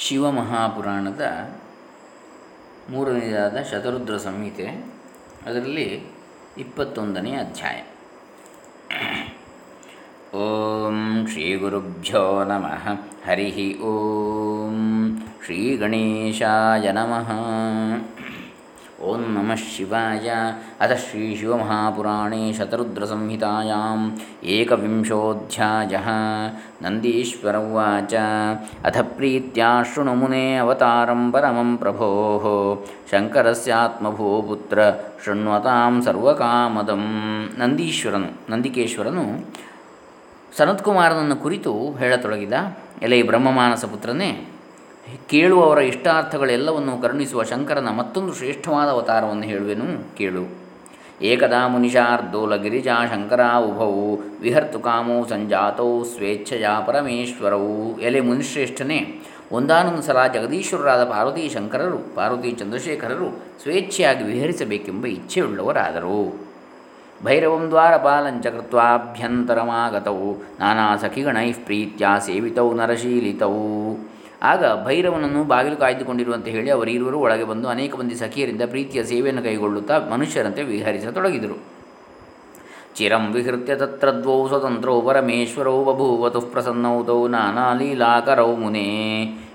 ಶಿವಮಹಾಪುರಾಣದ ಮೂರನೆಯದಾದ ಶತರುದ್ರ ಸಂಹಿತೆ, ಅದರಲ್ಲಿ ಇಪ್ಪತ್ತೊಂದನೇ ಅಧ್ಯಾಯ. ಓಂ ಶ್ರೀ ಗುರುಭ್ಯೋ ನಮಃ. ಹರಿ ಓಂ. ಶ್ರೀ ಗಣೇಶಾಯ ನಮಃ. ಓಂ ನಮಃ ಶಿವಾಯ. ಅಥ ಶ್ರೀ ಶಿವಮಹಾಪುರಾಣೇ ಶತರುದ್ರಸಂಹಿತಾಯಾಂ ಏಕವಿಂಶೋऽಧ್ಯಾಯः ನಂದೀಶ್ವರ ಉವಾಚ. ಅಥ ಪ್ರೀತ್ಯಾ ಶೃಣು ಮುನೇ ಅವತಾರಂ ಪರಮಂ ಪ್ರಭೋ. ಶಂಕರಸ್ಯಾತ್ಮಭೂಪುತ್ರ ಶೃಣ್ವತಾಂ ಸರ್ವಕಾಮದಂ. ನಂದೀಶ್ವರನು, ನಂದಿಕೇಶ್ವರನು ಸನತ್ಕುಮಾರನನ್ನು ಕುರಿತು ಹೇಳತೊಡಗಿದ ಎಲೆ ಬ್ರಹ್ಮಮಾನಸ ಪುತ್ರನೇ ಕೇಳುವವರ ಇಷ್ಟಾರ್ಥಗಳೆಲ್ಲವನ್ನು ಕರುಣಿಸುವ ಶಂಕರನ ಮತ್ತೊಂದು ಶ್ರೇಷ್ಠವಾದ ಅವತಾರವನ್ನು ಹೇಳುವೆನು, ಕೇಳು. ಏಕದಾ ಮುನಿಶಾರ್ದೋಲ ಗಿರಿಜಾ ಶಂಕರ ಉಭವು ವಿಹರ್ತು ಕಾಮೋ ಸಂಜಾತೌ ಸ್ವೇಚ್ಛೆಯ ಪರಮೇಶ್ವರವು. ಎಲೆ ಮುನಿಶ್ರೇಷ್ಠನೇ, ಒಂದಾನೊಂದು ಸಲ ಜಗದೀಶ್ವರರಾದ ಪಾರ್ವತಿ ಶಂಕರರು, ಪಾರ್ವತಿ ಚಂದ್ರಶೇಖರರು ಸ್ವೇಚ್ಛೆಯಾಗಿ ವಿಹರಿಸಬೇಕೆಂಬ ಇಚ್ಛೆಯುಳ್ಳವರಾದರು. ಭೈರವಂ ದ್ವಾರಪಾಲಂಚ ಕೃತ್ವಾಭ್ಯಂತರಮಾಗತವು, ನಾನಾ ಸಖಿಗಣೈಃ ಪ್ರೀತ್ಯ ಸೇವಿತೌ ನರಶೀಲಿತವು ಆಗ ಭೈರವನನ್ನು ಬಾಗಿಲು ಕಾಯ್ದುಕೊಂಡಿರುವಂತೆ ಹೇಳಿ ಅವರಿರುವರು ಒಳಗೆ ಬಂದು ಅನೇಕ ಮಂದಿ ಸಖಿಯರಿಂದ ಪ್ರೀತಿಯ ಸೇವೆಯನ್ನು ಕೈಗೊಳ್ಳುತ್ತಾ ಮನುಷ್ಯರಂತೆ ವಿಹರಿಸತೊಡಗಿದರು. ಚಿರಂ ವಿಹೃತ್ಯ ತತ್ರ ದ್ವೌ ಸ್ವತಂತ್ರೌ ಪರಮೇಶ್ವರೌ ಬಭೂವತು ಪ್ರಸನ್ನೌ ತೌ ನಾನಾ ಲೀಲಾಕರೌ ಮುನೇ.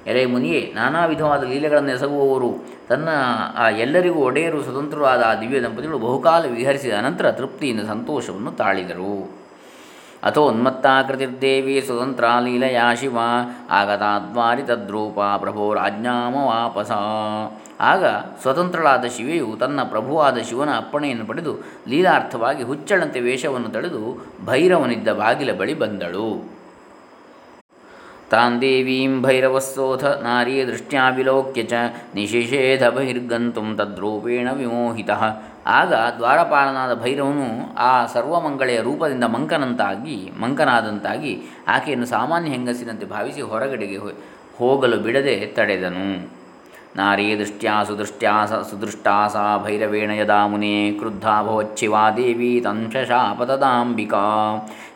ಎಲೆ ಮುನಿಯೇ, ನಾನಾ ವಿಧವಾದ ಲೀಲೆಗಳನ್ನು ಎಸಗುವವರು ತನ್ನ ಆ ಎಲ್ಲರಿಗೂ ಒಡೆಯರು ಸ್ವತಂತ್ರವಾದ ಆ ದಿವ್ಯ ದಂಪತಿಗಳು ಬಹುಕಾಲ ವಿಹರಿಸಿದ ಅನಂತರ ತೃಪ್ತಿಯಿಂದ ಸಂತೋಷವನ್ನು ತಾಳಿದರು. ಅಥೋ ಉನ್ಮತ್ತಾಕೃತಿರ್ದೇವಿ ಸ್ವತಂತ್ರ ಲೀಲಯಾ ಶಿವ. ಆಗತಾದ್ವಾರಿ ತದ್ರೂಪ ವಾಪಸ. ಆಗ ಸ್ವತಂತ್ರಳಾದ ಶಿವೆಯು ತನ್ನ ಪ್ರಭುವಾದ ಶಿವನ ಅಪ್ಪಣೆಯನ್ನು ಪಡೆದು ಲೀಲಾರ್ಥವಾಗಿ ಹುಚ್ಚಳಂತೆ ವೇಷವನ್ನು ತಡೆದು ಭೈರವನಿದ್ದ ಬಾಗಿಲ ಬಳಿ ಬಂದಳು. ತಾನ್ ದೇವೀಂ ಭೈರವಸ್ಸೋಥ ನಾರೀ ದೃಷ್ಟ್ಯಾ ವಿಲೋಕ್ಯ ಚ ನಿಶಿಷೇಧ ಬಹಿರ್ಗಂತು ತದ್ರೂಪೇಣ ವಿಮೋಹಿತ ಆಗ ದ್ವಾರಪಾಲನಾದ ಭೈರವನು ಆ ಸರ್ವಮಂಗಳೆಯ ರೂಪದಿಂದ ಮಂಕನಂತಾಗಿ, ಮಂಕನಾದಂತಾಗಿ ಆಕೆಯನ್ನು ಸಾಮಾನ್ಯ ಹೆಂಗಸಿನಂತೆ ಭಾವಿಸಿ ಹೊರಗಡೆಗೆ ಹೋಗಲು ಬಿಡದೆ ತಡೆದನು. ನಾರೀ ದೃಷ್ಟ್ಯಾ ಸುದೃಷ್ಟ್ಯಾ ಸ ಸುದೃಷ್ಟಾ ಸಾ ಭೈರವೇಣ ಯದಾ ಮುನೇ ಕ್ರುದ್ಧಾ ಭವಚ್ಛಿವಾ ದೇವಿ ತಂಶಶಾಪತದಾಂಬಿಕಾ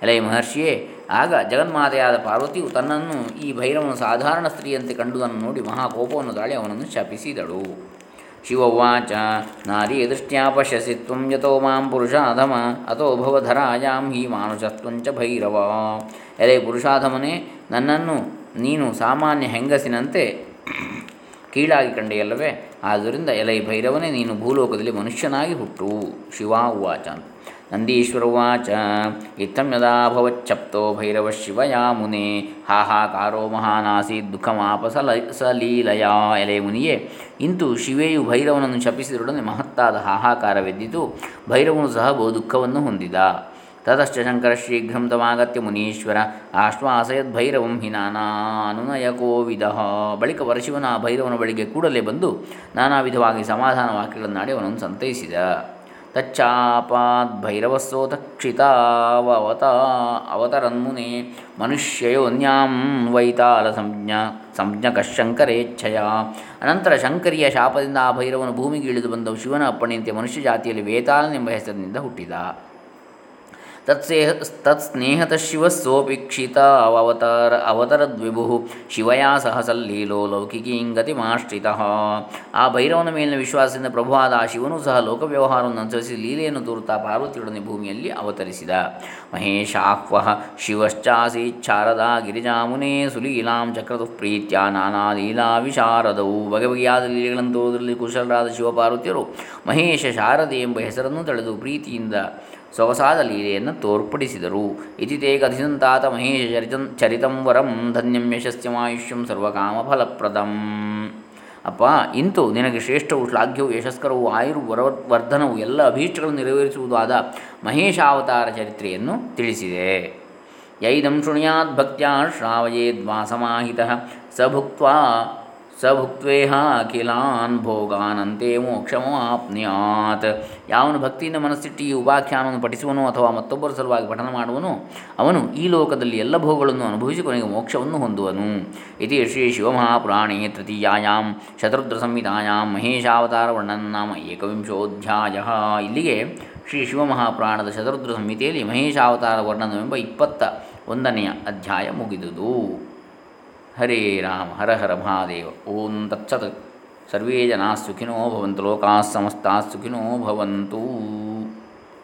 ಎಲೈ ಮಹರ್ಷಿಯೇ ಆಗ ಜಗನ್ಮಾತೆಯಾದ ಪಾರ್ವತಿಯು ತನ್ನನ್ನು ಈ ಭೈರವನು ಸಾಧಾರಣ ಸ್ತ್ರೀಯಂತೆ ಕಂಡುದನ್ನು ನೋಡಿ ಮಹಾಕೋಪವನ್ನು ತಾಳಿ ಅವನನ್ನು ಶಪಿಸಿದಳು. ಶಿವವಾಚ, ನಾರೀ ದೃಷ್ಟ್ಯಾ ಪಶ್ಯಸಿ ತ್ವಂ ಯಥೋ ಮಾಂ ಪುರುಷಾಧಮ, ಅಥೋ ಭವಧರಾಯಾಂ ಹಿ ಮಾನುಷತ್ವಂಚ ಭೈರವ. ಎಲೆ ಪುರುಷಾಧಮನೇ, ನನ್ನನ್ನು ನೀನು ಸಾಮಾನ್ಯ ಹೆಂಗಸಿನಂತೆ ಕೀಳಾಗಿ ಕಂಡೆಯಲ್ಲವೇ? ಆದ್ದರಿಂದ ಎಲೈ ಭೈರವನೇ, ನೀನು ಭೂಲೋಕದಲ್ಲಿ ಮನುಷ್ಯನಾಗಿ ಹುಟ್ಟು. ಶಿವ ಉವಾಚ. ನಂದೀಶ್ವರ ಭವಚ್ಚಪ್ತೋ ಭೈರವ ಶಿವಯಾ ಮುನೆ. ಹಾಹಾಕಾರೋ ಮಹಾನಾಸಿ ದುಃಖಮಾಪ ಸಲ ಸಲೀಲಯ ಎಲೆ ಮುನಿಯೇ, ಇಂತು ಶಿವೆಯು ಭೈರವನನ್ನು ಶಪಿಸಿದೊಡನೆ ಮಹತ್ತಾದ ಹಾಹಾಕಾರವೆದ್ದಿತು ಭೈರವನು ಸಹ ಬಹು ದುಃಖವನ್ನು ಹೊಂದಿದ. ತತಶ್ಚ ಶಂಕರ ಶೀಘ್ರಂ ತಮಾಗತ್ಯ ಮುನೀಶ್ವರ ಆಶ್ವಾಸಯದ್ ಭೈರವಂ ಹಿ ನಾನಾನುನಯಕೋವಿದ ಬಳಿಕ ವರಶಿವನ ಭೈರವನ ಬಳಿಗೆ ಕೂಡಲೇ ಬಂದು ನಾನಾ ವಿಧವಾಗಿ ಸಮಾಧಾನ ವಾಕ್ಯಗಳನ್ನಾಡಿ ಅವನನ್ನು ಸಂತೈಸಿದ. ತಚ್ಚಾಪಾದ್ ಭೈರವಸ್ಸೋತ ಕ್ಷಿತಾವತ ಅವತರನ್ಮುನೆ ಮನುಷ್ಯಯೋನ್ಯಾಂ ವೈತಾಲ ಸಂಜ್ಞ ಶಂಕರೇಚ್ಛಯ. ಅನಂತರ ಶಂಕರಿಯ ಶಾಪದಿಂದ ಆ ಭೈರವನು ಭೂಮಿಗೆ ಇಳಿದು ಬಂದ ಶಿವನ ಅಪ್ಪಣೆಯಂತೆ ಮನುಷ್ಯ ಜಾತಿಯಲ್ಲಿ ವೇತಾಲನೆಂಬ ಹೆಸರಿನಿಂದ ಹುಟ್ಟಿದ. ತತ್ಸೇಹ ತತ್ಸ್ನೇಹತಃ ಅವತಾರ ಅವತರದ್ವಿಭು ಶಿವಯಾ ಸಹ ಸಲ್ಲೀಲೋ ಲೌಕಿಕೀಂಗತಿ ಮಾಶ್ರಿತ ಆ ಭೈರವನ ಮೇಲಿನ ವಿಶ್ವಾಸದಿಂದ ಪ್ರಭುವಾದ ಆ ಶಿವನು ಸಹ ಲೋಕವ್ಯವಹಾರವನ್ನು ಅನುಸರಿಸಿ ಲೀಲೆಯನ್ನು ತೋರುತ್ತಾ ಪಾರ್ವತಿಯೊಡನೆ ಭೂಮಿಯಲ್ಲಿ ಅವತರಿಸಿದ. ಮಹೇಶಾಕ್ವ ಶಿವಶ್ಚಾಸೀಚ್ಛಾರದಾ ಗಿರಿಜಾಮುನೇ ಸುಲೀಲಾಂ ಚಕ್ರದು ಪ್ರೀತ್ಯ ನಾನಾ ಲೀಲಾ ವಿಶಾರದವು. ಬಗೆ ಬಗೆಯಾದ ಲೀಲೆಗಳನ್ನು ತೋರುವುದರಲ್ಲಿ ಕುಶಲರಾದ ಶಿವಪಾರ್ವತಿಯರು ಮಹೇಶ ಶಾರದೆ ಎಂಬ ಹೆಸರನ್ನು ತಳೆದು ಪ್ರೀತಿಯಿಂದ ಸೊಗಸಾದ ಲೀಲೆಯನ್ನು ತೋರ್ಪಡಿಸಿದರು. ಇತಿ ತೇ ಕಥಿಸಂತಾತ ಮಹೇಶ ಚರಿತಂ ಚರಿತಂ ವರಂ ಧನ್ಯಂ ಯಶಸ್ಯಮಾಯುಷ್ಯಂ ಸರ್ವಕಾಮಫಲಪ್ರದಂ. ಅಪ್ಪ, ಇಂತು ನಿನಗೆ ಶ್ರೇಷ್ಠವು ಶ್ಲಾಘ್ಯವು ಯಶಸ್ಕರವು ಆಯುರ್ ವರ ವರ್ಧನವು ಎಲ್ಲ ಅಭೀಷ್ಟಗಳನ್ನು ನೆರವೇರಿಸುವುದಾದ ಮಹೇಶಾವತಾರ ಚರಿತ್ರೆಯನ್ನು ತಿಳಿಸಿದೆ. ಯೈದಂ ಶೃಣುಯಾತ್ ಭಕ್ತ್ಯಾ ಶ್ರಾವಯೇದ್ವಾಸಮಾಹಿತ ಸ ಭುಕ್ತ್ವಾ ಸ ಭುಕ್ತ್ವೇಹ ಅಖಿಲಾನ್ ಭೋಗಾನಂತೆ ಮೋಕ್ಷಮಾಪ್ನುಯಾತ್. ಯಾವನು ಭಕ್ತಿಯಿಂದ ಮನಸ್ಸಿಟ್ಟು ಈ ಉಪಾಖ್ಯಾನವನ್ನು ಪಠಿಸುವನು ಅಥವಾ ಮತ್ತೊಬ್ಬರ ಸಲುವಾಗಿ ಪಠನ ಮಾಡುವನು, ಅವನು ಈ ಲೋಕದಲ್ಲಿ ಎಲ್ಲ ಭೋಗಗಳನ್ನು ಅನುಭವಿಸಿ ಕೊನೆಗೆ ಮೋಕ್ಷವನ್ನು ಹೊಂದುವನು. ಇತಿ ಶ್ರೀ ಶಿವಮಹಾಪುರಾಣೇ ತೃತೀಯಾಂ ಶತರುದ್ರ ಸಂಹಿತಾಯಾಂ ಮಹೇಶಾವತಾರ ವರ್ಣನ ನಾಮ ಏಕವಿಂಶೋಧ್ಯಾಯ. ಇಲ್ಲಿಗೆ ಶ್ರೀ ಶಿವಮಹಾಪುರಾಣದ ಶತರುದ್ರ ಸಂಹಿತೆಯಲ್ಲಿ ಮಹೇಶಾವತಾರ ವರ್ಣನವೆಂಬ ಇಪ್ಪತ್ತ ಒಂದನೆಯ ಅಧ್ಯಾಯ ಮುಗಿದುದು. ಹರೇ ರಾಮ, ಹರ ಹರ ಮಹಾದೇವ, ಓಂ ತತ್ಸತ್. ಸರ್ವೇ ಜನಾ ಸುಖಿನೋ ಭವಂತು, ಲೋಕಾಃ ಸಮಸ್ತಾಃ ಸುಖಿನೋ ಭವಂತು.